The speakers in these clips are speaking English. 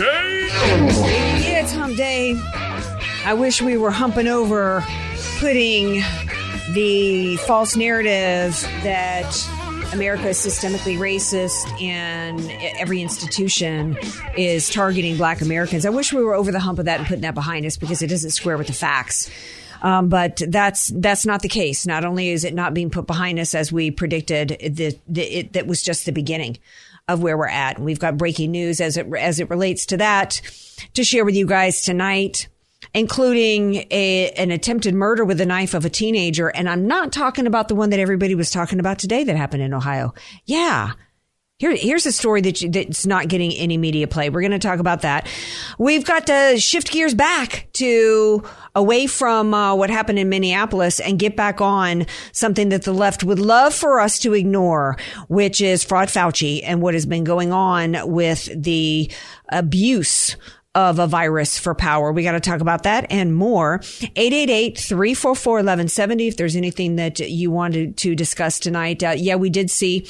Yeah, it's hump day. I wish we were humping over putting the false narrative that America is systemically racist and every institution is targeting black Americans. I wish we were over the hump of that and putting that behind us because it doesn't square with the facts. Um, but that's that's not the case. Not only is it not being put behind us as we predicted, the, the, it, that was just the beginning of where we're at. We've got breaking news as it as it relates to that to share with you guys tonight, including a an attempted murder with a knife of a teenager. And I'm not talking about the one that everybody was talking about today that happened in Ohio. Yeah. Here, here's a story that you, that's not getting any media play. We're going to talk about that. We've got to shift gears back to away from uh, what happened in Minneapolis and get back on something that the left would love for us to ignore, which is fraud Fauci and what has been going on with the abuse of a virus for power. We got to talk about that and more. 888-344-1170 if there's anything that you wanted to discuss tonight. Uh, yeah, we did see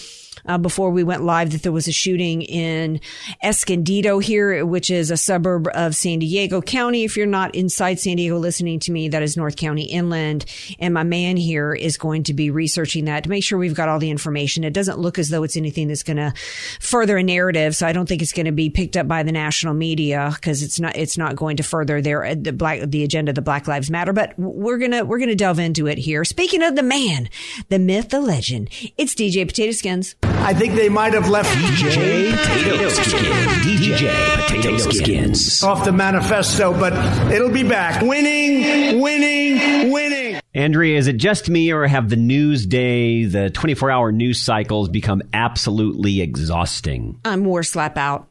uh, before we went live that there was a shooting in Escondido here, which is a suburb of San Diego County. If you're not inside San Diego listening to me, that is North County inland. And my man here is going to be researching that to make sure we've got all the information. It doesn't look as though it's anything that's going to further a narrative. So I don't think it's going to be picked up by the national media because it's not, it's not going to further their, the black, the agenda, of the Black Lives Matter. But we're going to, we're going to delve into it here. Speaking of the man, the myth, the legend, it's DJ Potato Skins. I think they might have left DJ Potato Skins. DJ Potato Skins. off the manifesto, but it'll be back. Winning, winning, winning. Andrea, is it just me or have the news day, the 24 hour news cycles become absolutely exhausting? I'm war slap out.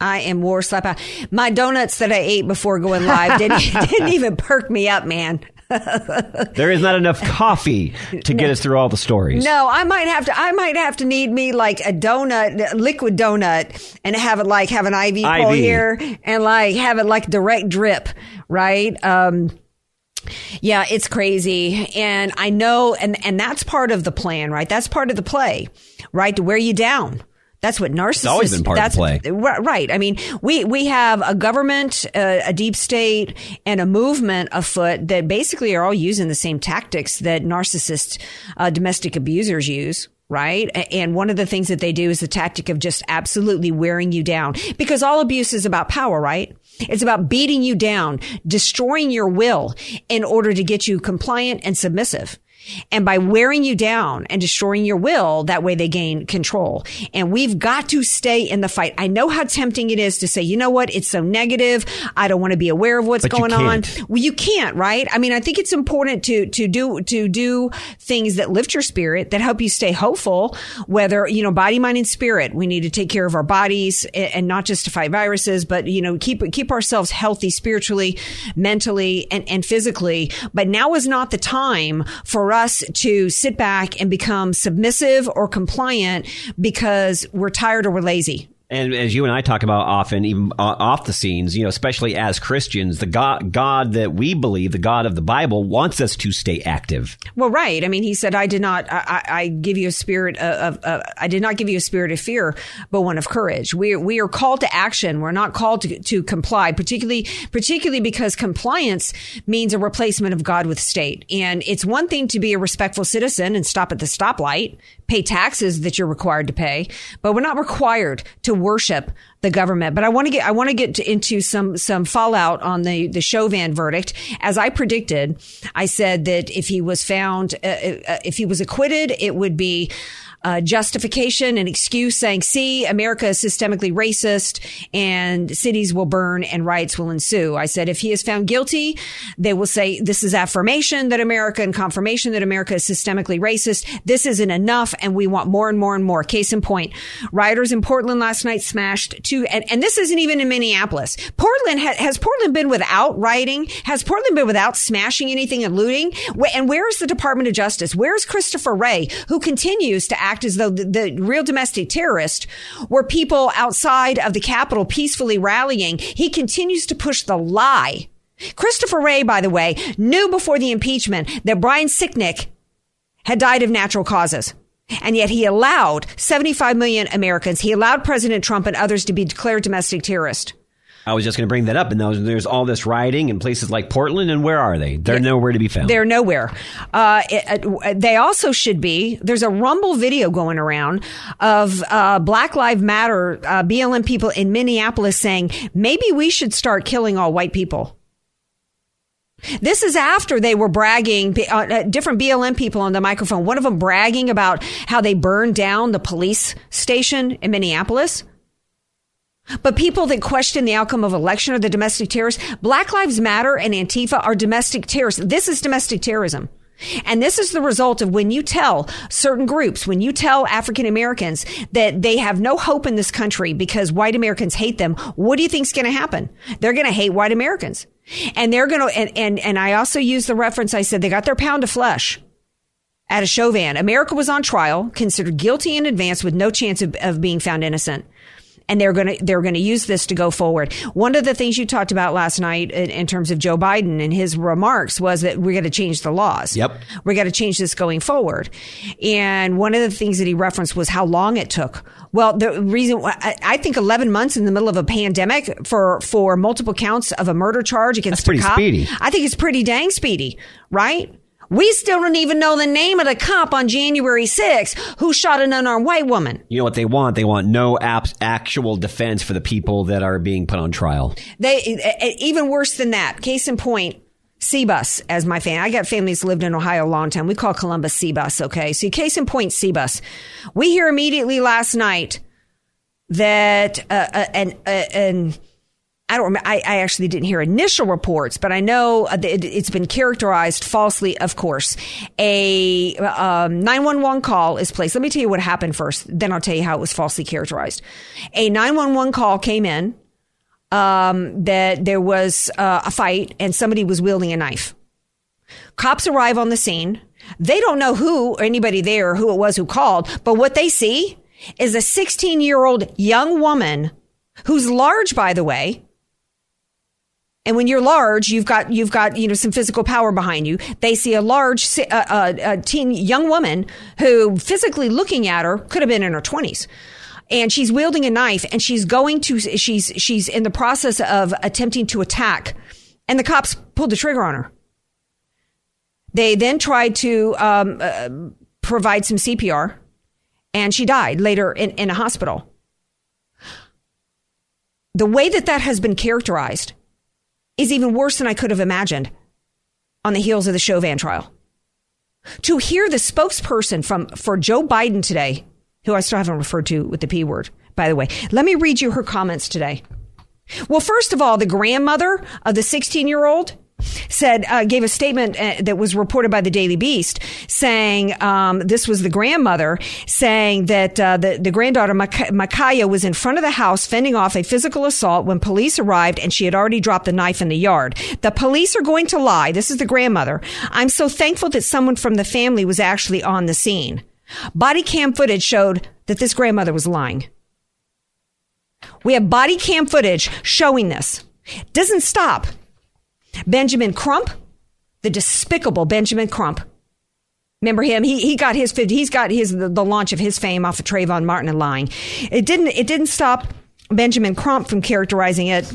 I am war slap out. My donuts that I ate before going live didn't, didn't even perk me up, man. There is not enough coffee to get us through all the stories. No, I might have to. I might have to need me like a donut, a liquid donut, and have it like have an IV, pole here, and like have it like direct drip, right? Um, yeah, it's crazy, and I know, and and that's part of the plan, right? That's part of the play, right? To wear you down. That's what narcissists. It's always been part of play. Right. I mean, we we have a government, uh, a deep state, and a movement afoot that basically are all using the same tactics that narcissist uh, domestic abusers use. Right. And one of the things that they do is the tactic of just absolutely wearing you down because all abuse is about power, right? It's about beating you down, destroying your will in order to get you compliant and submissive. And by wearing you down and destroying your will, that way they gain control. And we've got to stay in the fight. I know how tempting it is to say, you know what? It's so negative. I don't want to be aware of what's But going on. Well, you can't, right? I mean, I think it's important to, to do, to do things that lift your spirit, that help you stay hopeful, whether, you know, body, mind, and spirit. We need to take care of our bodies and not just to fight viruses, but, you know, keep, keep ourselves healthy spiritually, mentally, and, and physically. But now is not the time for us to sit back and become submissive or compliant because we're tired or we're lazy And as you and I talk about often, even uh, off the scenes, you know, especially as Christians, the God, God that we believe, the God of the Bible, wants us to stay active. Well, right. I mean, he said, "I did not. I, I give you a spirit of. of uh, I did not give you a spirit of fear, but one of courage. We we are called to action. We're not called to, to comply, particularly particularly because compliance means a replacement of God with state. And it's one thing to be a respectful citizen and stop at the stoplight, pay taxes that you're required to pay, but we're not required to worship the government. But I want to get I want to get into some some fallout on the the Chauvin verdict. As I predicted, I said that if he was found, uh, uh, if he was acquitted, it would be uh, justification and excuse saying, see, America is systemically racist and cities will burn and riots will ensue. I said, if he is found guilty, they will say this is affirmation that America and confirmation that America is systemically racist. This isn't enough and we want more and more and more. Case in point, rioters in Portland last night smashed two, and, and this isn't even in Minneapolis. Portland ha- has Portland been without rioting? Has Portland been without smashing anything and looting? And where is the Department of Justice? Where's Christopher Wray, who continues to act as though the, the real domestic terrorist were people outside of the Capitol peacefully rallying. He continues to push the lie. Christopher Wray, by the way, knew before the impeachment that Brian Sicknick had died of natural causes. And yet he allowed 75 million Americans, he allowed President Trump and others to be declared domestic terrorists. I was just going to bring that up. And there's, there's all this rioting in places like Portland. And where are they? They're nowhere to be found. They're nowhere. Uh, it, they also should be. There's a Rumble video going around of uh, Black Lives Matter uh, BLM people in Minneapolis saying maybe we should start killing all white people. This is after they were bragging, uh, uh different BLM people on the microphone. One of them bragging about how they burned down the police station in Minneapolis. But people that question the outcome of election are the domestic terrorists. Black Lives Matter and Antifa are domestic terrorists. This is domestic terrorism. And this is the result of when you tell certain groups, when you tell African Americans that they have no hope in this country because white Americans hate them, what do you think is going to happen? They're going to hate white Americans. And they're going to, and, and, and I also use the reference, I said they got their pound of flesh at a Chauvin. America was on trial, considered guilty in advance with no chance of, of being found innocent and they're going to they're going to use this to go forward. One of the things you talked about last night in, in terms of Joe Biden and his remarks was that we're going to change the laws. Yep, we got to change this going forward. And one of the things that he referenced was how long it took. Well, the reason I think 11 months in the middle of a pandemic for for multiple counts of a murder charge against That's pretty a cop, speedy. I think it's pretty dang speedy, right? We still don't even know the name of the cop on January 6th who shot an unarmed white woman. You know what they want? They want no ap- actual defense for the people that are being put on trial. They even worse than that. Case in point, CBUS as my fan. I got families lived in Ohio a long time. We call Columbus CBUS. Okay, so case in point, CBUS. We hear immediately last night that uh, uh, an uh, an I don't remember. I, I, actually didn't hear initial reports, but I know it, has been characterized falsely, of course. A um, 911 call is placed. Let me tell you what happened first, then I'll tell you how it was falsely characterized. A 911 call came in um, that there was uh, a fight and somebody was wielding a knife. Cops arrive on the scene. They don't know who or anybody there who it was who called, but what they see is a 16 year old young woman who's large, by the way, and when you're large, you've got you've got you know some physical power behind you. They see a large uh, uh, a teen young woman who physically looking at her could have been in her twenties. And she's wielding a knife and she's going to she's she's in the process of attempting to attack. And the cops pulled the trigger on her. They then tried to um, uh, provide some cpr and she died later in, in a hospital. The way that that has been characterized is even worse than I could have imagined on the heels of the Chauvin trial. To hear the spokesperson from for Joe Biden today, who I still haven't referred to with the P word, by the way, let me read you her comments today. Well, first of all, the grandmother of the 16 year old said uh, gave a statement uh, that was reported by the Daily Beast saying um, this was the grandmother saying that uh, the, the granddaughter Ma'Khia was in front of the house fending off a physical assault when police arrived and she had already dropped the knife in the yard. The police are going to lie. This is the grandmother. I'm so thankful that someone from the family was actually on the scene. Body cam footage showed that this grandmother was lying. We have body cam footage showing this. Doesn't stop. Benjamin Crump, the despicable Benjamin Crump. Remember him? He he got his he's got his the, the launch of his fame off of Trayvon Martin and lying. It didn't it didn't stop Benjamin Crump from characterizing it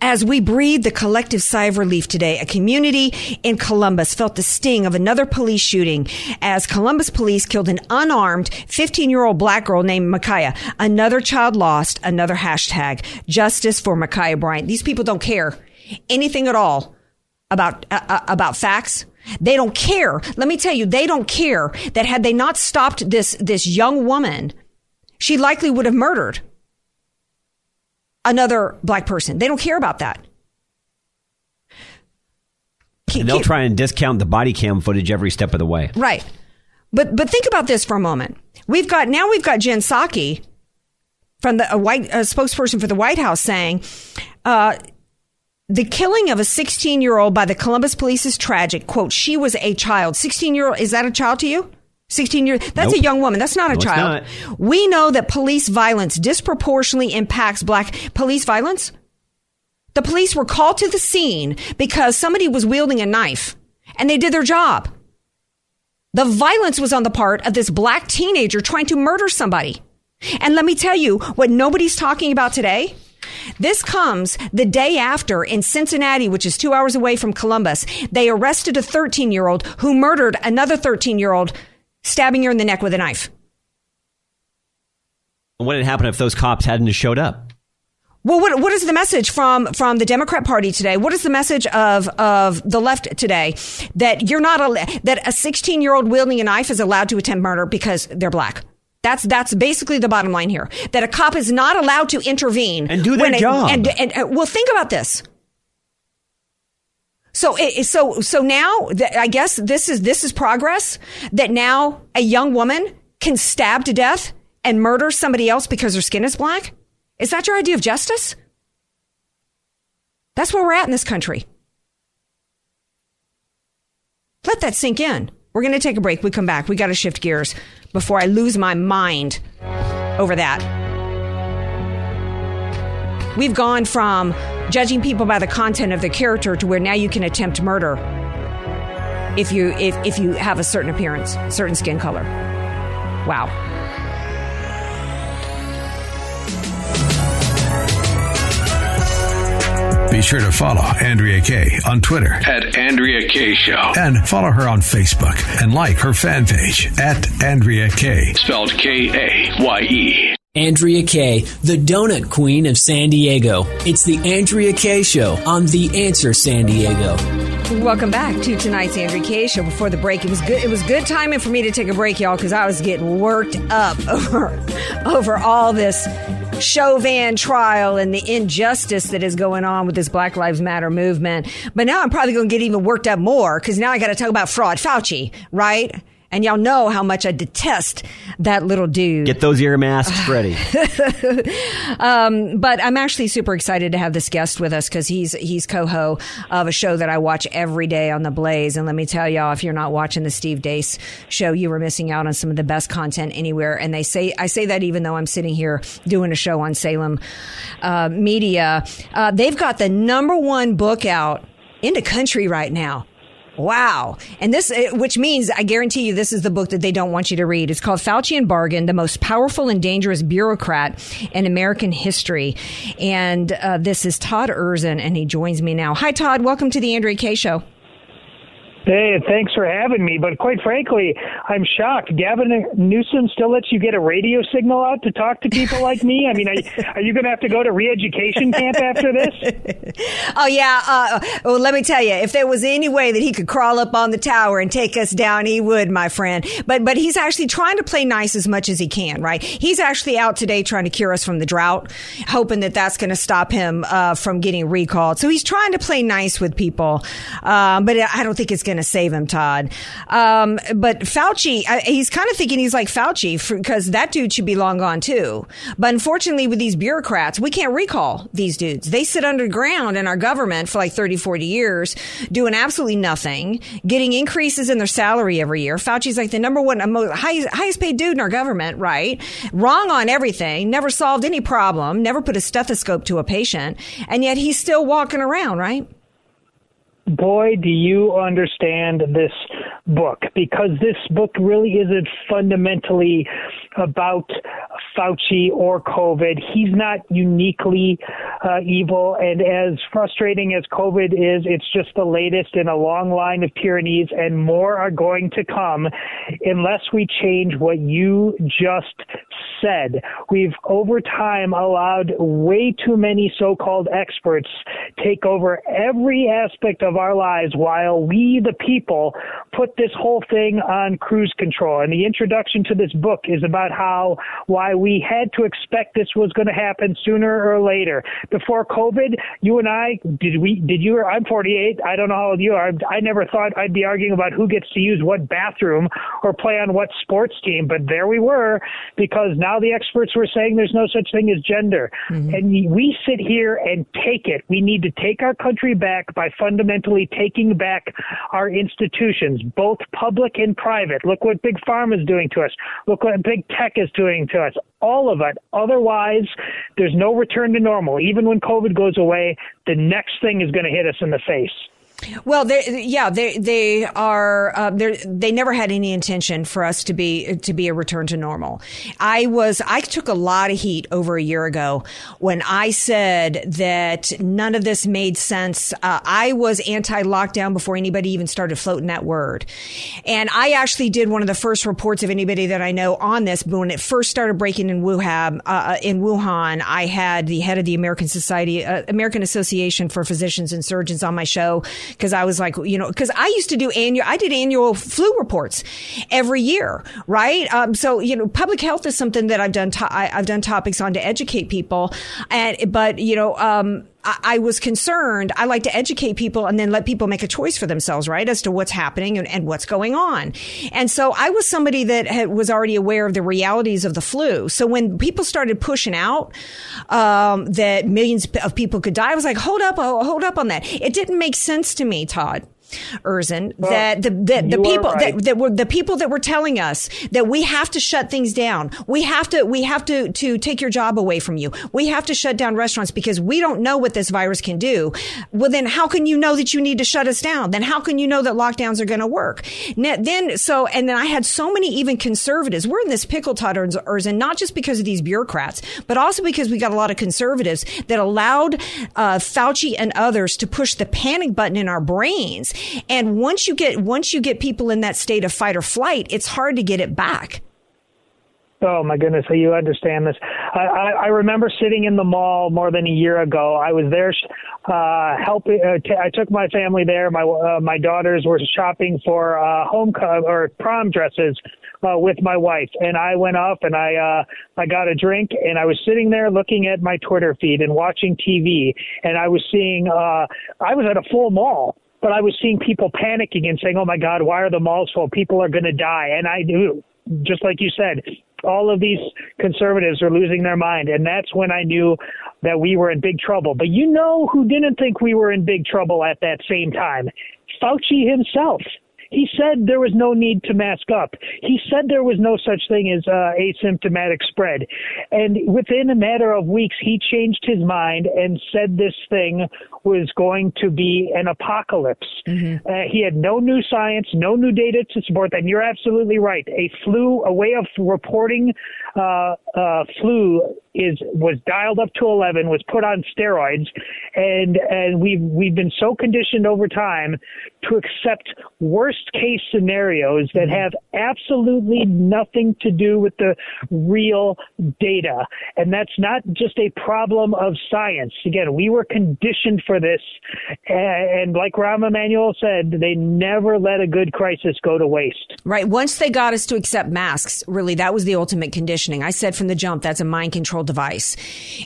as we breathe the collective sigh of relief today, a community in Columbus felt the sting of another police shooting as Columbus police killed an unarmed 15 year old black girl named Ma'Khia. Another child lost, another hashtag, justice for Ma'Khia Bryant. These people don't care anything at all about, uh, uh, about facts. They don't care. Let me tell you, they don't care that had they not stopped this, this young woman, she likely would have murdered another black person. They don't care about that. And they'll try and discount the body cam footage every step of the way. Right. But but think about this for a moment. We've got now we've got Jen Psaki from the a white a spokesperson for the White House saying uh, the killing of a 16 year old by the Columbus police is tragic. Quote, she was a child. 16 year old, is that a child to you? 16 years. That's Nope. a young woman. That's not a No, child. We know that police violence disproportionately impacts black police violence. The police were called to the scene because somebody was wielding a knife and they did their job. The violence was on the part of this black teenager trying to murder somebody. And let me tell you what nobody's talking about today. This comes the day after in Cincinnati, which is two hours away from Columbus. They arrested a 13 year old who murdered another 13 year old, stabbing her in the neck with a knife. What had happened if those cops hadn't showed up? Well, what, what is the message from, from the Democrat Party today? What is the message of, of the left today? That you're not, a, that a 16 year old wielding a knife is allowed to attempt murder because they're black. That's, that's basically the bottom line here. That a cop is not allowed to intervene And do their job. and, and, uh, well, think about this. So, it, so, so now, I guess this is, this is progress that now a young woman can stab to death and murder somebody else because her skin is black? Is that your idea of justice? That's where we're at in this country. Let that sink in. We're going to take a break. We come back. We got to shift gears before I lose my mind over that. We've gone from judging people by the content of their character to where now you can attempt murder if you if, if you have a certain appearance, certain skin color. Wow. Be sure to follow Andrea Kaye on Twitter At Andrea Kaye Show. and follow her on Facebook and like her fan page at Andrea Kaye. Spelled K A Y E. Andrea Kaye, the donut queen of San Diego. It's the Andrea Kaye Show on The Answer San Diego. Welcome back to tonight's Andrea Kaye show. Before the break, it was good. It was good timing for me to take a break, y'all, because I was getting worked up over over all this Chauvin trial and the injustice that is going on with this Black Lives Matter movement. But now I'm probably going to get even worked up more because now I got to talk about fraud, Fauci, right? And y'all know how much I detest that little dude. Get those ear masks ready. Um, but I'm actually super excited to have this guest with us because he's he's coho of a show that I watch every day on the Blaze. And let me tell y'all, if you're not watching the Steve Deace show, you were missing out on some of the best content anywhere. And they say I say that even though I'm sitting here doing a show on Salem uh, Media, uh, they've got the number one book out in the country right now. Wow. And this, which means I guarantee you this is the book that they don't want you to read. It's called Faucian Bargain, the most powerful and dangerous bureaucrat in American history. And uh, this is Todd Erzen, and he joins me now. Hi, Todd. Welcome to the Andrea Kaye Show. Hey, thanks for having me. But quite frankly, I'm shocked. Gavin Newsom still lets you get a radio signal out to talk to people like me. I mean, are, are you going to have to go to re-education camp after this? Oh, yeah. Uh, well, let me tell you, if there was any way that he could crawl up on the tower and take us down, he would, my friend. But, but he's actually trying to play nice as much as he can, right? He's actually out today trying to cure us from the drought, hoping that that's going to stop him uh, from getting recalled. So he's trying to play nice with people. Um, but I don't think it's going to to save him, Todd. Um, but Fauci, uh, he's kind of thinking he's like Fauci because that dude should be long gone too. But unfortunately, with these bureaucrats, we can't recall these dudes. They sit underground in our government for like 30, 40 years, doing absolutely nothing, getting increases in their salary every year. Fauci's like the number one, highest, highest paid dude in our government, right? Wrong on everything, never solved any problem, never put a stethoscope to a patient, and yet he's still walking around, right? Boy, do you understand this book because this book really isn't fundamentally about Fauci or COVID. He's not uniquely uh, evil. And as frustrating as COVID is, it's just the latest in a long line of tyrannies, and more are going to come unless we change what you just said. We've over time allowed way too many so called experts take over every aspect of our lives while we, the people, put this whole thing on cruise control. And the introduction to this book is about how why we had to expect this was going to happen sooner or later. Before COVID, you and I did we did you? I'm 48. I don't know how old you are. I never thought I'd be arguing about who gets to use what bathroom or play on what sports team, but there we were because now the experts were saying there's no such thing as gender, mm-hmm. and we sit here and take it. We need to take our country back by fundamentally taking back our institutions, both public and private. Look what big pharma is doing to us. Look what big tech is doing to us. All of it. Otherwise, there's no return to normal. Even when COVID goes away, the next thing is going to hit us in the face. Well, they, yeah, they they are uh, they never had any intention for us to be to be a return to normal. I was I took a lot of heat over a year ago when I said that none of this made sense. Uh, I was anti lockdown before anybody even started floating that word, and I actually did one of the first reports of anybody that I know on this. But when it first started breaking in Wuhan, uh, in Wuhan, I had the head of the American Society, uh, American Association for Physicians and Surgeons on my show because I was like, you know, because I used to do annual, I did annual flu reports every year, right? Um, so you know, public health is something that I've done. To- I, have done topics on to educate people, and but you know, um, I, was concerned. I like to educate people and then let people make a choice for themselves, right, as to what's happening and, and what's going on. And so I was somebody that had, was already aware of the realities of the flu. So when people started pushing out um, that millions of people could die, I was like, hold up, hold up on that. It didn't make sense to me, Todd. Erzen, well, that the the, the people right. that, that were the people that were telling us that we have to shut things down. We have to we have to to take your job away from you. We have to shut down restaurants because we don't know what this virus can do. Well, then how can you know that you need to shut us down? Then how can you know that lockdowns are going to work? Then so and then I had so many even conservatives. We're in this pickle, Todd Erzen, not just because of these bureaucrats, but also because we got a lot of conservatives that allowed uh, Fauci and others to push the panic button in our brains and once you get once you get people in that state of fight or flight, it's hard to get it back. Oh my goodness, so you understand this. I, I, I remember sitting in the mall more than a year ago. I was there uh, helping. Uh, t- I took my family there. My uh, my daughters were shopping for uh, home co- or prom dresses uh, with my wife, and I went up and I uh, I got a drink, and I was sitting there looking at my Twitter feed and watching TV, and I was seeing. Uh, I was at a full mall but I was seeing people panicking and saying, "Oh my God, why are the malls full? People are going to die." And I knew, just like you said, all of these conservatives are losing their mind, and that's when I knew that we were in big trouble. But you know who didn't think we were in big trouble at that same time? Fauci himself. He said there was no need to mask up. He said there was no such thing as uh, asymptomatic spread. And within a matter of weeks, he changed his mind and said this thing was going to be an apocalypse. Mm-hmm. Uh, he had no new science, no new data to support that. And you're absolutely right. A flu, a way of reporting uh, uh, flu is was dialed up to 11, was put on steroids, and and we've we've been so conditioned over time to accept worst case scenarios that mm-hmm. have absolutely nothing to do with the real data, and that's not just a problem of science. Again, we were conditioned for this, and like Rahm Emanuel said, they never let a good crisis go to waste. Right. Once they got us to accept masks, really, that was the ultimate conditioning. I said from the jump, that's a mind control electoral device.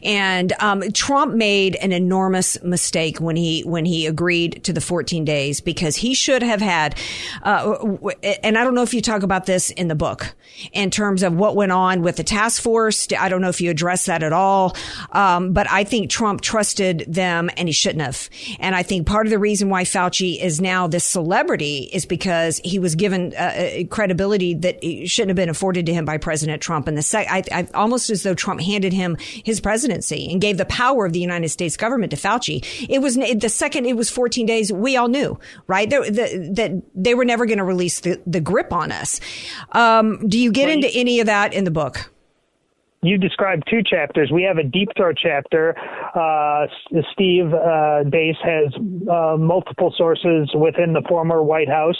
And um, Trump made an enormous mistake when he when he agreed to the 14 days because he should have had. Uh, and I don't know if you talk about this in the book in terms of what went on with the task force. I don't know if you address that at all. Um, but I think Trump trusted them and he shouldn't have. And I think part of the reason why Fauci is now this celebrity is because he was given uh, uh credibility that shouldn't have been afforded to him by President Trump. And the sec- I, I, almost as though Trump handed him his presidency and gave the power of the United States government to Fauci. It was the second it was 14 days, we all knew, right? That, that they were never going to release the, the grip on us. Um, do you get into any of that in the book? You described two chapters. We have a deep throat chapter. Uh, Steve uh, Deace has uh, multiple sources within the former White House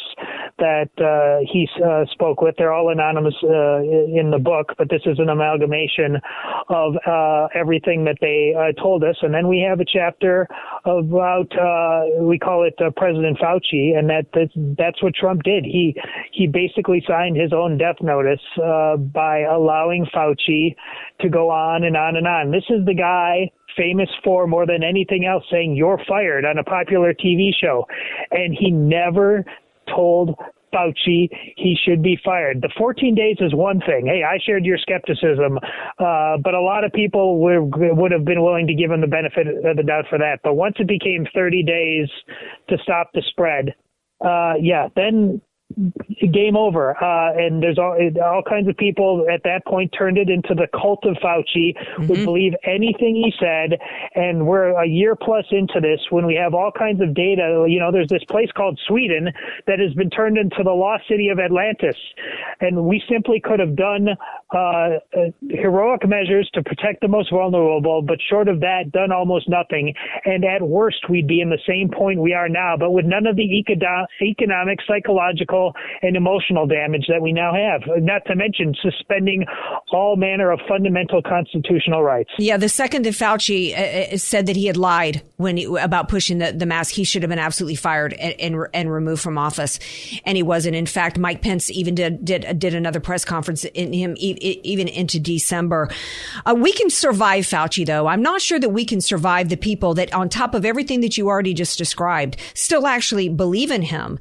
that uh, he uh, spoke with. They're all anonymous uh, in the book, but this is an amalgamation of everything that they told us. And then we have a chapter about we call it President Fauci, and that that's, that's, what Trump did. He he basically signed his own death notice by allowing Fauci to go on and on and on. This is the guy famous for more than anything else saying you're fired on a popular TV show. And he never told Fauci he should be fired. The 14 days is one thing. Hey, I shared your skepticism, uh, but a lot of people would, would have been willing to give him the benefit of the doubt for that. But once it became 30 days to stop the spread, uh, yeah, then game over. Uh, and there's all, all kinds of people at that point turned it into the cult of Fauci, mm-hmm. would believe anything he said. And we're a year plus into this when we have all kinds of data. You know, there's this place called Sweden that has been turned into the lost city of Atlantis. And we simply could have done uh, heroic measures to protect the most vulnerable, but short of that, done almost nothing. And at worst, we'd be in the same point we are now, but with none of the economic, psychological, and emotional damage that we now have. Not to mention suspending all manner of fundamental constitutional rights. Yeah, the second that Fauci uh, uh said that he had lied when he, about pushing the, the mask, he should have been absolutely fired and, and, and removed from office, and he wasn't. In fact, Mike Pence even did did, did another press conference in him even into December. Uh, we can survive Fauci, though. I'm not sure that we can survive the people that, on top of everything that you already just described, still actually believe in him.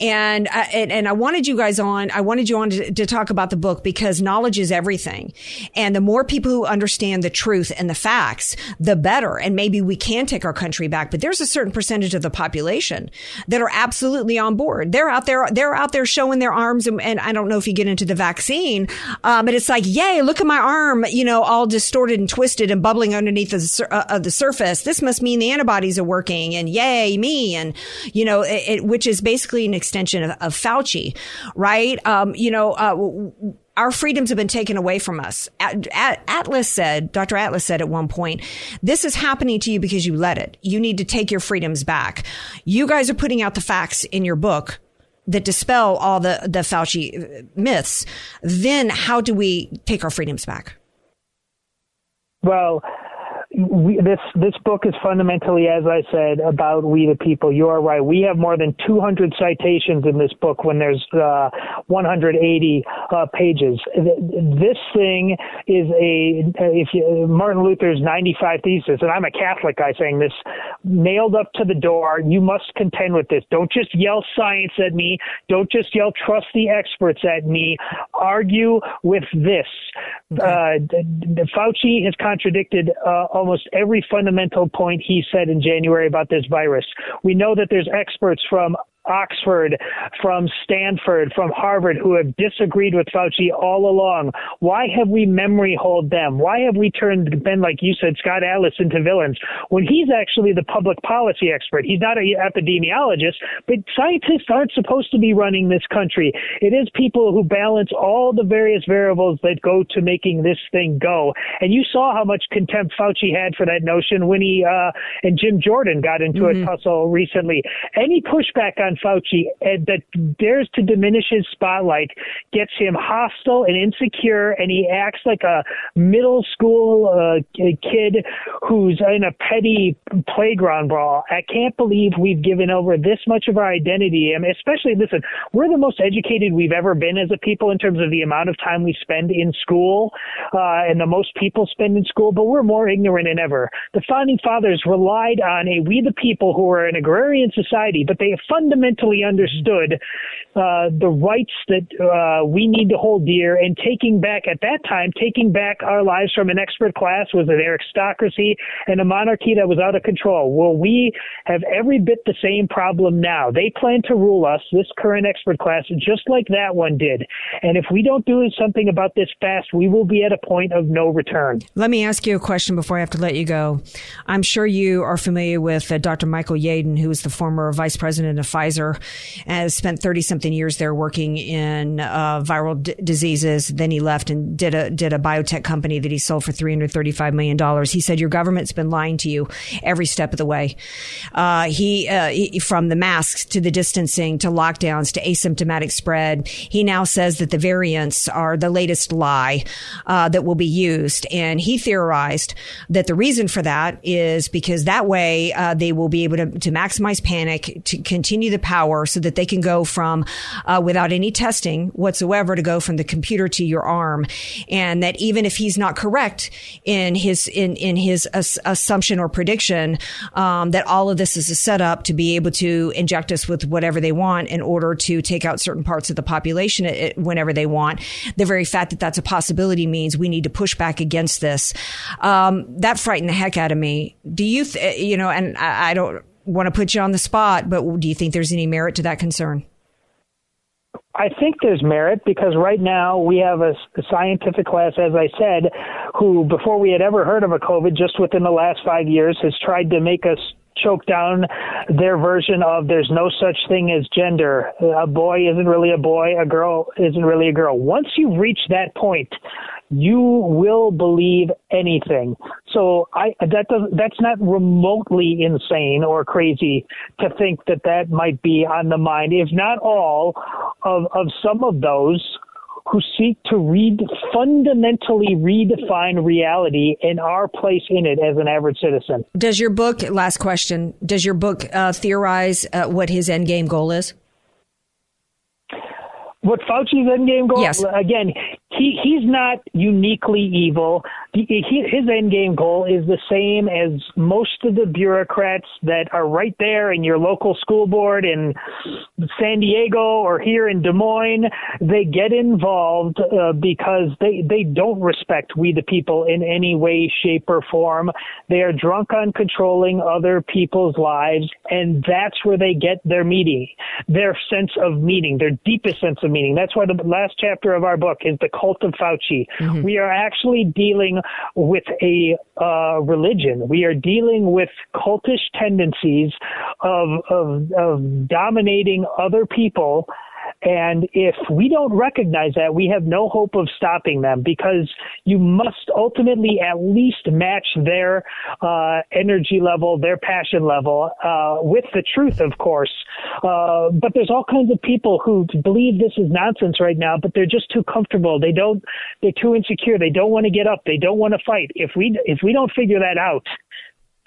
And uh, and, and, I wanted you guys on. I wanted you on to, to talk about the book because knowledge is everything, and the more people who understand the truth and the facts, the better. And maybe we can take our country back. But there's a certain percentage of the population that are absolutely on board. They're out there. They're out there showing their arms. And, and I don't know if you get into the vaccine, uh, but it's like, yay! Look at my arm. You know, all distorted and twisted and bubbling underneath the, uh, of the surface. This must mean the antibodies are working. And yay, me. And you know, it, it, which is basically an extension of, of Fauci, right? Um, you know. Uh, our freedoms have been taken away from us. Atlas said, Dr. Atlas said at one point, this is happening to you because you let it. You need to take your freedoms back. You guys are putting out the facts in your book that dispel all the, the Fauci uh, myths. Then how do we take our freedoms back? Well, we, this this book is fundamentally, as I said, about we the people. You are right. We have more than 200 citations in this book when there's uh, 180 uh, pages. This thing is a if you, Martin Luther's 95 thesis, and I'm a Catholic guy saying this, nailed up to the door. You must contend with this. Don't just yell science at me. Don't just yell trust the experts at me. Argue with this. Uh, Fauci has contradicted uh, almost every fundamental point he said in January about this virus. We know that there's experts from Oxford, from Stanford, from Harvard, who have disagreed with Fauci all along. Why have we memory hold them? Why have we turned Ben, like you said, Scott Atlas into villains when he's actually the public policy expert? He's not an epidemiologist, but scientists aren't supposed to be running this country. It is people who balance all the various variables that go to making this thing go. And you saw how much contempt Fauci had for that notion when he uh, and Jim Jordan got into mm-hmm. a tussle recently. Any pushback on Fauci uh, that dares to diminish his spotlight gets him hostile and insecure, and he acts like a middle school uh, kid who's in a petty playground brawl. I can't believe we've given over this much of our identity. I mean, especially, listen, we're the most educated we've ever been as a people in terms of the amount of time we spend in school uh, and the most people spend in school, but we're more ignorant than ever. The founding fathers relied on a we the people who were an agrarian society, but they fundamentally understood uh, the rights that uh, we need to hold dear and taking back at that time, taking back our lives from an expert class was an aristocracy and a monarchy that was out of control. Well, we have every bit the same problem now. They plan to rule us, this current expert class, just like that one did. And if we don't do something about this fast, we will be at a point of no return. Let me ask you a question before I have to let you go. I'm sure you are familiar with uh, Dr. Michael Yeadon, who is the former vice president of Pfizer, has spent 30 something years there working in uh, viral d- diseases. Then he left and did a did a biotech company that he sold for 335 million dollars. He said your government's been lying to you every step of the way. Uh, he, uh, he from the masks to the distancing to lockdowns to asymptomatic spread. He now says that the variants are the latest lie uh, that will be used, and he theorized that the reason for that is because that way uh, they will be able to, to maximize panic, to continue the power, so that they can go from uh, without any testing whatsoever to go from the computer to your arm, and that even if he's not correct in his in in his ass- assumption or prediction, um, that all of this is a setup to be able to inject us with whatever they want in order to take out certain parts of the population at, at whenever they want. The very fact that that's a possibility means we need to push back against this. Um, that frightened the heck out of me. Do you, th- you know, and I, I don't want to put you on the spot, but do you think there's any merit to that concern? I think there's merit because right now we have a, scientific class, as I said, who before we had ever heard of a COVID, just within the last five years, has tried to make us choke down their version of there's no such thing as gender. A boy isn't really a boy, a girl isn't really a girl. Once you reach that point, you will believe anything. So I that does that's not remotely insane or crazy to think that that might be on the mind, if not all, of of some of those who seek to read fundamentally redefine reality and our place in it as an average citizen. Does your book? Last question. Does your book uh, theorize uh, what his end game goal is? What Fauci's end game goal? Yes. Again, he he's not uniquely evil. He, his end game goal is the same as most of the bureaucrats that are right there in your local school board in San Diego or here in Des Moines. They get involved uh, because they they don't respect we the people in any way, shape, or form. They are drunk on controlling other people's lives, and that's where they get their meaning, their sense of meaning, their deepest sense of meaning. That's why the last chapter of our book is the cult of Fauci. Mm-hmm. We are actually dealing with a uh, religion. We are dealing with cultish tendencies of, of, of dominating other people and if we don't recognize that, we have no hope of stopping them because you must ultimately at least match their uh, energy level, their passion level, uh, with the truth, of course. Uh, but there's all kinds of people who believe this is nonsense right now, but they're just too comfortable. They don't, they're too insecure. They don't want to get up. They don't want to fight. If we, if we don't figure that out,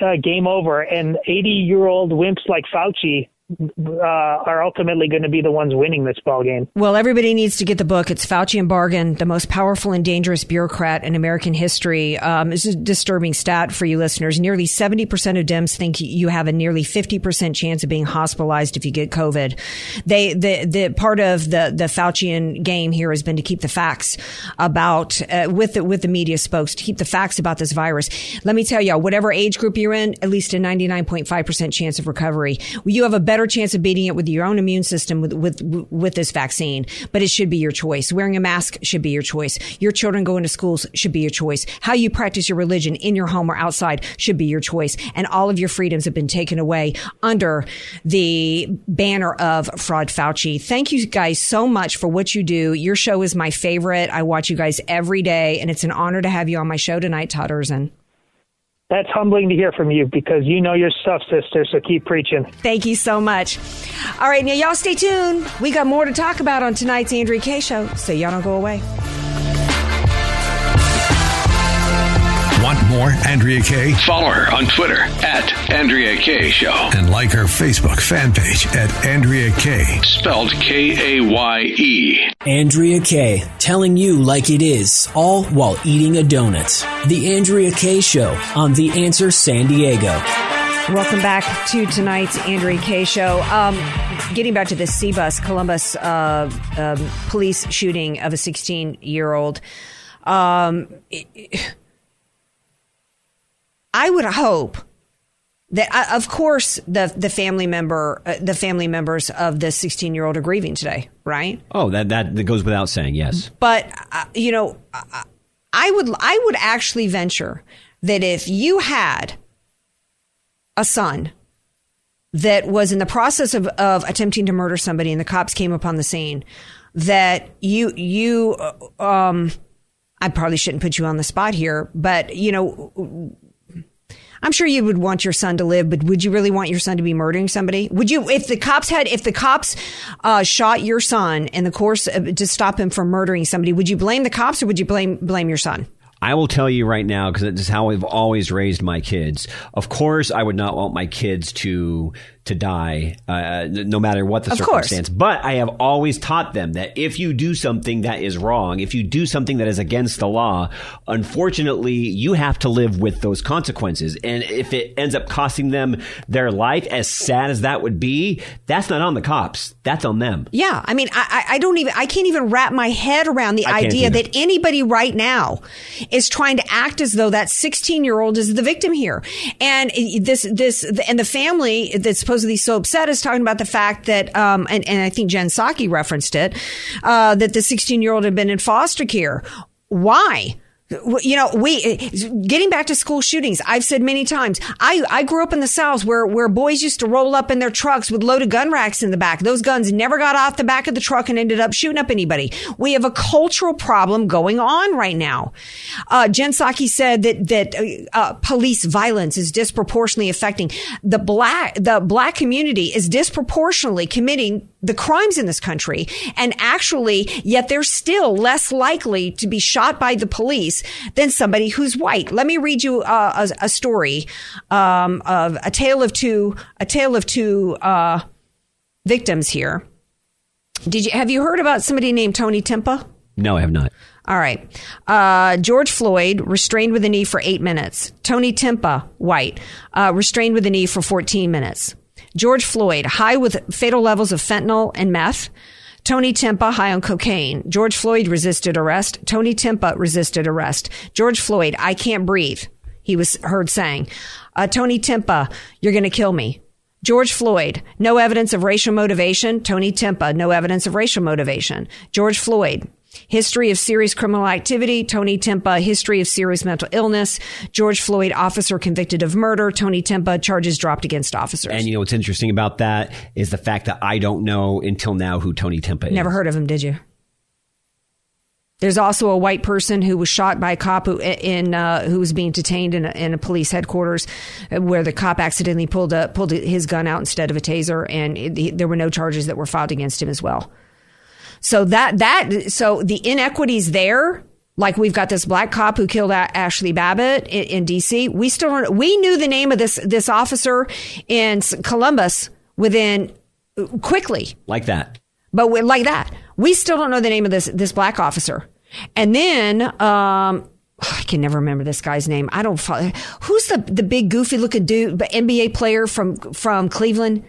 uh, game over. And 80 year old wimps like Fauci uh, are ultimately going to be the ones winning this ball game. Well, everybody needs to get the book. It's Faucian Bargain, the most powerful and dangerous bureaucrat in American history. Um, it's a disturbing stat for you listeners. Nearly 70% of Dems think you have a nearly 50% chance of being hospitalized if you get COVID. They, the, the part of the, the Faucian game here has been to keep the facts about, uh, with the, with the media spokes, to keep the facts about this virus. Let me tell you, whatever age group you're in, at least a 99.5% chance of recovery. You have a better better chance of beating it with your own immune system with, with, with this vaccine, but it should be your choice. Wearing a mask should be your choice. Your children going to schools should be your choice. How you practice your religion in your home or outside should be your choice. And all of your freedoms have been taken away under the banner of Fraud Fauci. Thank you guys so much for what you do. Your show is my favorite. I watch you guys every day, and it's an honor to have you on my show tonight, Todd Erzen. That's humbling to hear from you because you know your stuff, sister. So keep preaching. Thank you so much. All right, now y'all stay tuned. We got more to talk about on tonight's Andrea Kaye show, so y'all don't go away. Want more Andrea Kaye? Follow her on Twitter at Andrea Kaye Show. And like her Facebook fan page at Andrea Kaye. Spelled K A Y E. Andrea Kaye, telling you like it is, all while eating a donut. The Andrea Kaye Show on The Answer San Diego. Welcome back to tonight's Andrea Kaye show. Um, getting back to the C-Bus Columbus uh, um, police shooting of a 16 year old. Um, it- I would hope that, uh, of course, the the family member, uh, the family members of the 16 year old are grieving today, right? Oh, that, that that goes without saying. Yes. But uh, you know, I- I would I would actually venture that if you had a son that was in the process of, of attempting to murder somebody and the cops came upon the scene, that you you uh, um, I probably shouldn't put you on the spot here, but you know. I'm sure you would want your son to live, but would you really want your son to be murdering somebody? Would you, if the cops had, if the cops uh, shot your son in the course of, to stop him from murdering somebody, would you blame the cops or would you blame blame your son? I will tell you right now because it's how I've always raised my kids. Of course, I would not want my kids to to die, uh, no matter what the Of course. circumstance. But I have always taught them that if you do something that is wrong, if you do something that is against the law, unfortunately, you have to live with those consequences. And if it ends up costing them their life, as sad as that would be, that's not on the cops. That's on them. Yeah, I mean, I, I don't even, I can't even wrap my head around the I idea that anybody right now is trying to act as though that 16 year old is the victim here. And this, this, and the family that's supposedly so upset is talking about the fact that, um, and, and I think Jen Psaki referenced it, uh, that the 16 year old had been in foster care. Why? You know, we getting back to school shootings. I've said many times. I I grew up in the South where where boys used to roll up in their trucks with loaded gun racks in the back. Those guns never got off the back of the truck and ended up shooting up anybody. We have a cultural problem going on right now. Uh, Jen Psaki said that that uh, uh, police violence is disproportionately affecting the black the black community is disproportionately committing the crimes in this country and actually yet they're still less likely to be shot by the police than somebody who's white let me read you uh, a, a story um, of a tale of two a tale of two uh, victims here did you have you heard about somebody named tony timpa No, I have not. all right. Uh, George Floyd restrained with a knee for eight minutes. Tony Timpa, white, uh, restrained with a knee for 14 minutes. George Floyd, high with fatal levels of fentanyl and meth. Tony Timpa, high on cocaine. George Floyd resisted arrest. Tony Timpa resisted arrest. George Floyd, I can't breathe. He was heard saying, uh, Tony Timpa, you're going to kill me. George Floyd, no evidence of racial motivation. Tony Timpa, no evidence of racial motivation. George Floyd, history of serious criminal activity. Tony Timpa, history of serious mental illness. George Floyd, officer convicted of murder. Tony Timpa, charges dropped against officers. And you know what's interesting about that is the fact that I don't know until now who Tony Timpa is. Never heard of him, did you? There's also a white person who was shot by a cop who in uh, who was being detained in a, in a police headquarters, uh, where the cop accidentally pulled a, pulled his gun out instead of a taser, and it, he- there were no charges that were filed against him as well. So that that so the inequities there. Like we've got this black cop who killed Ashley Babbitt in, in D.C. We still don't, we knew the name of this this officer in Columbus within quickly. Like that. But we, like that, we still don't know the name of this this black officer. And then um, I can never remember this guy's name. I don't. Follow, who's the the big goofy looking dude, NBA player from from Cleveland?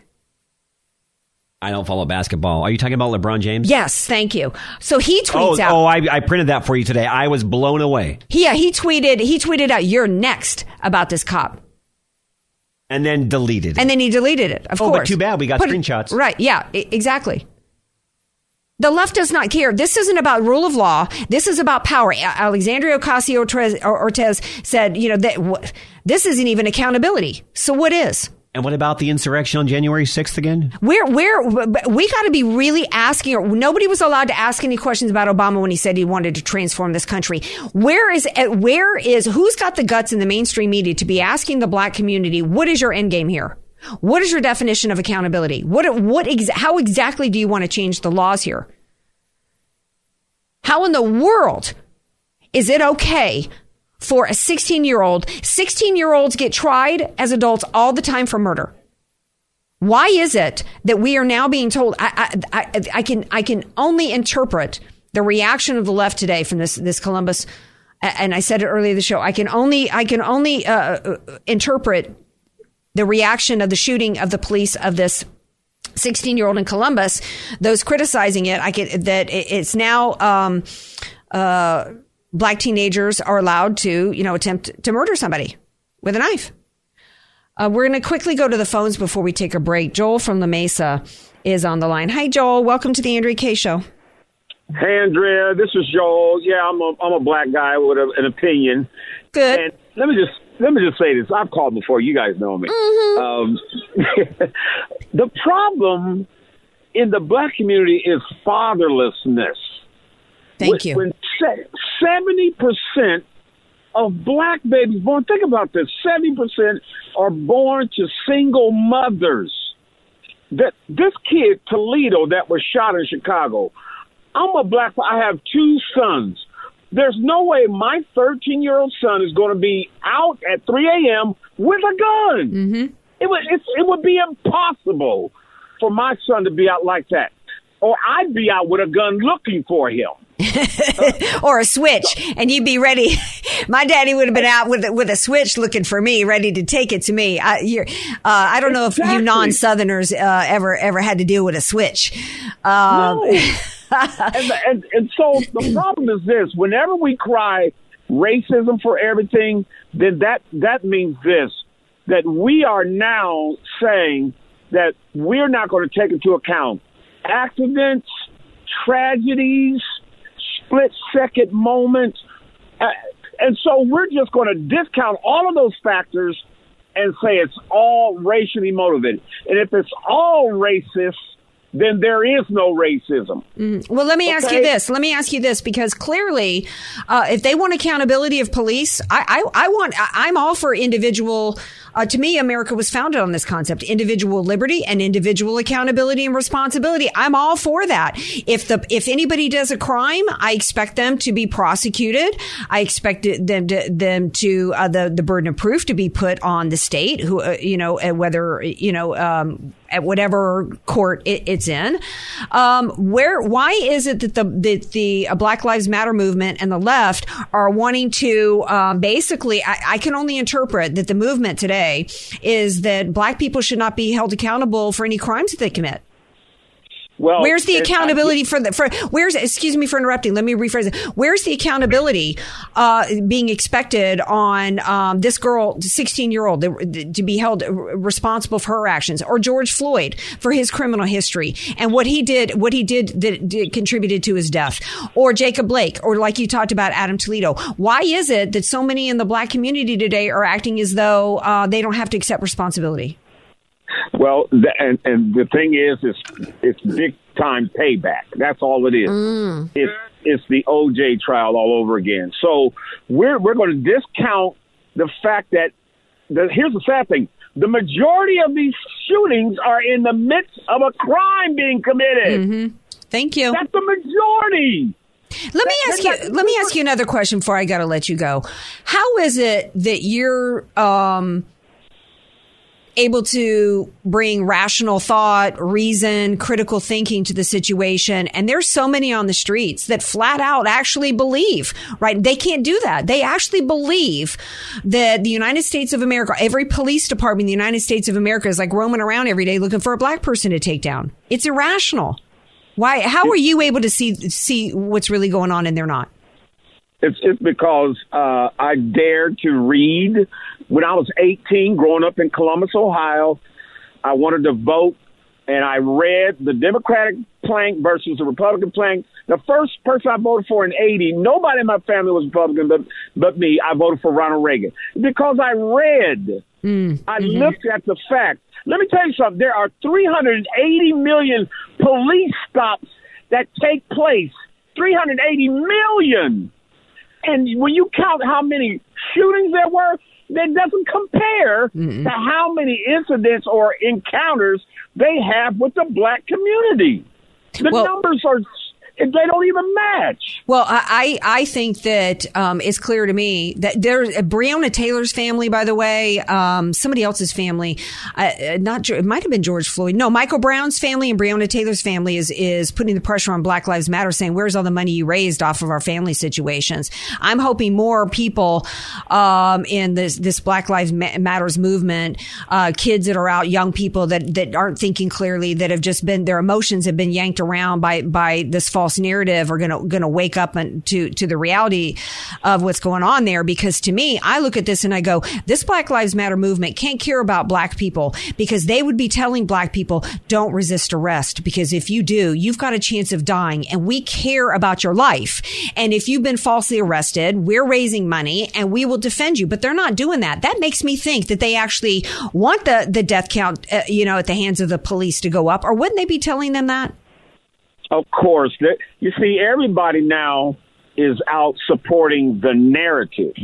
I don't follow basketball. Are you talking about LeBron James? Yes, thank you. So he Oh, out. oh I, I printed that for you today. I was blown away. Yeah, he tweeted. He tweeted out, "You're next" about this cop, And then deleted it. and then he deleted it. Of Oh, but course, too bad, we got Put- screenshots. Right? Yeah, e- exactly. The left does not care. This isn't about rule of law. This is about power. Alexandria Ocasio Cortez said, you know, that wh- this isn't even accountability. So what is? And what about the insurrection on January 6th again? Where, where, we got to be really asking, nobody was allowed to ask any questions about Obama when he said he wanted to transform this country. Where is, eh, where is, who's got the guts in the mainstream media to be asking the black community, what is your end game here? What is your definition of accountability? What, what, how exactly do you want to change the laws here? How in the world is it okay for a 16 year old. 16 year olds get tried as adults all the time for murder. Why is it that we are now being told? I, I, I, I can I can only interpret the reaction of the left today from this this Columbus, and I said it earlier in the show. I can only I can only uh, uh interpret the reaction of the shooting of the police of this 16 year old in Columbus. Those criticizing it, I get that it's now. Um, uh, black teenagers are allowed to, you know, attempt to murder somebody with a knife. Uh, we're going to quickly go to the phones before we take a break. Joel from La Mesa is on the line. Hi, Joel. Welcome to the Andrea Kaye Show. Hey, Andrea. This is Joel. Yeah, I'm a I'm a black guy with a, an opinion. Good. And let me just let me just say this. I've called before. You guys know me. Mm-hmm. Um, the problem in the black community is fatherlessness. Thank when, you. When seventy percent of black babies born, think about this: seventy percent are born to single mothers. That this kid Toledo that was shot in Chicago. I'm a black. I have two sons. There's no way my 13 year old son is going to be out at 3 a.m. with a gun. Mm-hmm. It would it's, it would be impossible for my son to be out like that, or I'd be out with a gun looking for him. or a switch, and you'd be ready. My daddy would have been out with with a switch, looking for me, ready to take it to me. I, uh, I don't know exactly. if you non Southerners uh, ever ever had to deal with a switch. Um, no. and, and, and so the problem is this: whenever we cry racism for everything, then that that means this: that we are now saying that we're not going to take into account accidents, tragedies, split second moments. Uh, and so we're just going to discount all of those factors and say it's all racially motivated. And if it's all racist, then there is no racism. Mm. Well, let me okay. ask you this. Let me ask you this because clearly, uh, if they want accountability of police, I, I, I want, I, am all for individual. Uh, to me, America was founded on this concept: individual liberty and individual accountability and responsibility. I'm all for that. If the if anybody does a crime, I expect them to be prosecuted. I expect them to them to uh, the the burden of proof to be put on the state, who uh, you know whether you know um, at whatever court it, it's in. Um, where why is it that the that the uh, Black Lives Matter movement and the left are wanting to um, basically? I, I can only interpret that the movement today is that black people should not be held accountable for any crimes that they commit. Well, where's the accountability for the for where's excuse me for interrupting? Let me rephrase it. Where's the accountability uh, being expected on um, this girl, sixteen year old, to be held responsible for her actions, or George Floyd for his criminal history and what he did, what he did that did, contributed to his death, or Jacob Blake, or like you talked about Adam Toledo? Why is it that so many in the black community today are acting as though uh, they don't have to accept responsibility? Well, and and the thing is, it's it's big time payback. That's all it is. Mm. It's it's the OJ trial all over again. So we're we're going to discount the fact that the, here's the sad thing: the majority of these shootings are in the midst of a crime being committed. Mm-hmm. Thank you. That's the majority. Let me ask you. Let me ask you another question before I got to let you go. How is it that you're? Um, able to bring rational thought, reason, critical thinking to the situation. And there's so many on the streets that flat out actually believe, right? They can't do that. They actually believe that the United States of America, every police department in the United States of America is like roaming around every day looking for a black person to take down. It's irrational. Why? How are you able to see see what's really going on and they're not? It's, just because uh, I dare to read when I was 18, growing up in Columbus, Ohio. I wanted to vote, and I read the Democratic plank versus the Republican plank. The first person I voted for in 80, nobody in my family was Republican but, but me. I voted for Ronald Reagan because I read Mm, I mhm. looked at the fact. Let me tell you something. There are 380 million police stops that take place. 380 million. And when you count how many shootings there were, that doesn't compare to how many incidents or encounters they have with the black community. The numbers are, they don't even match. Well, I, I think that um, it's clear to me that there's Breonna Taylor's family, by the way, um, somebody else's family, uh, uh, not it might have been George Floyd. No, Michael Brown's family and Breonna Taylor's family is is putting the pressure on Black Lives Matter, saying where's all the money you raised off of our family situations. I'm hoping more people um, in this this Black Lives Matters movement, uh, kids that are out, young people that that aren't thinking clearly, that have just been their emotions have been yanked around by by this false narrative, are gonna gonna wake up and to to the reality of what's going on there. Because to me, I look at this and I go, this Black Lives Matter movement can't care about black people because they would be telling black people, don't resist arrest because if you do, you've got a chance of dying, and we care about your life. And if you've been falsely arrested, we're raising money and we will defend you. But they're not doing that. That makes me think that they actually want the the death count, uh, you know, at the hands of the police to go up, or wouldn't they be telling them that? Of course. You see, everybody now is out supporting the narrative.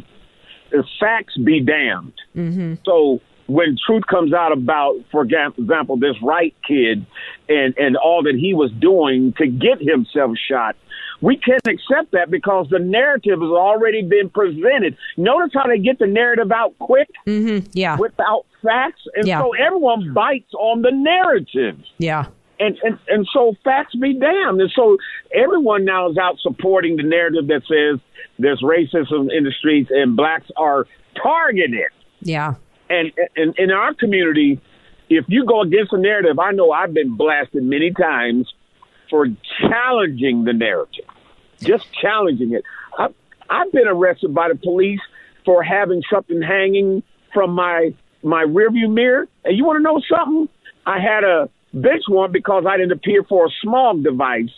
The facts be damned. Mm-hmm. So when truth comes out about, for example, this right kid and, and all that he was doing to get himself shot, we can't accept that because the narrative has already been presented. Notice how they get the narrative out quick Mm-hmm. Yeah. without facts. And Yeah. so everyone bites on the narrative Yeah. And, and and so facts be damned. And so everyone now is out supporting the narrative that says there's racism in the streets and blacks are targeted. Yeah. And and in our community, if you go against the narrative, I know I've been blasted many times for challenging the narrative, just challenging it. I've, I've been arrested by the police for having something hanging from my my rearview mirror. And you want to know something? I had a bench warrant because I didn't appear for a smog device.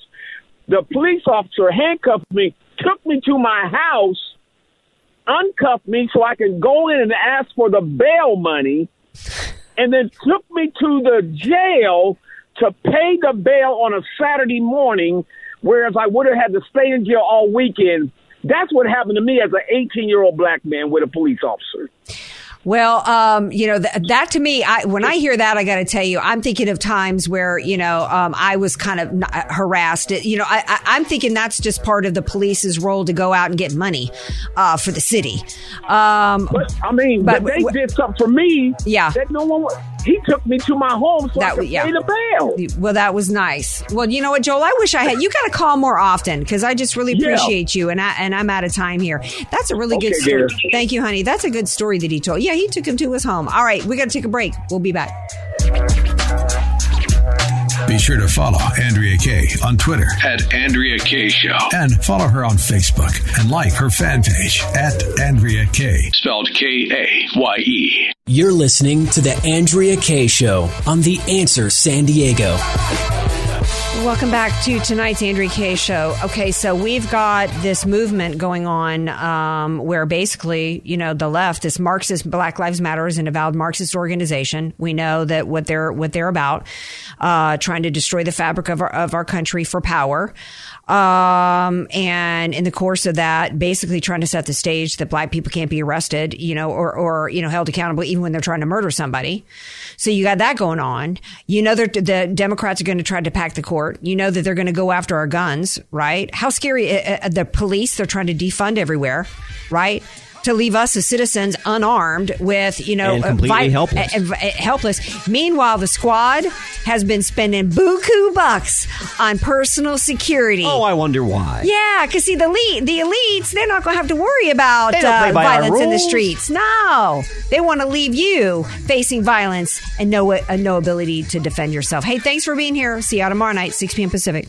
The police officer handcuffed me, took me to my house, uncuffed me so I could go in and ask for the bail money, and then took me to the jail to pay the bail on a Saturday morning, whereas I would have had to stay in jail all weekend. That's what happened to me as an 18 year old black man with a police officer. Well, um, you know, th- that to me, I, when I hear that, I got to tell you, I'm thinking of times where, you know, um, I was kind of harassed. You know, I, I, I'm thinking that's just part of the police's role to go out and get money, uh, for the city. Um, but I mean, but, they did something for me. Yeah. That no one, wa- he took me to my home so I That could yeah. pay the bail. Well, that was nice. Well, you know what, Joel? I wish I had. You got to call more often because I just really Yeah. appreciate you, and I and I'm out of time here. That's a really good story. dear. Thank you, honey. That's a good story that he told. Yeah, he took him to his home. All right, we got to take a break. We'll be back. Be sure to follow Andrea Kaye on Twitter At Andrea Kaye Show. and follow her on Facebook and like her fan page at Andrea Kaye. Spelled K A Y E. You're listening to The Andrea Kaye Show on The Answer San Diego. Welcome back to tonight's Andrea Kaye show. Okay, so we've got this movement going on um, where basically, you know, the left, this Marxist Black Lives Matter is an avowed Marxist organization. We know that what they're what they're about, uh, trying to destroy the fabric of our of our country for power. Um, and in the course of that, basically trying to set the stage that black people can't be arrested, you know, or, or, you know, held accountable even when they're trying to murder somebody. So you got that going on. You know that the Democrats are going to try to pack the court. You know that they're going to go after our guns, right? How scary, uh, uh, the police, they're trying to defund everywhere, right? To leave us as citizens unarmed with, you know, And completely helpless. uh, uh, helpless. Meanwhile, the squad has been spending buku bucks on personal security. Oh, I wonder why. Yeah, because see, the elite, the elites, they're not going to have to worry about uh, play by our violence in the streets. No, they want to leave you facing violence and no uh, no ability to defend yourself. Hey, thanks for being here. See you tomorrow night, 6 p.m. Pacific.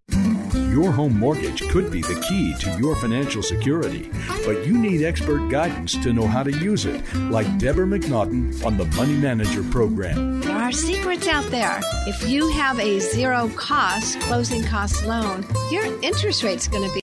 Your home mortgage could be the key to your financial security, but you need expert guidance to know how to use it, like Deborah McNaughton on the Money Manager program. There are secrets out there. If you have a zero cost closing cost loan, your interest rate's going to be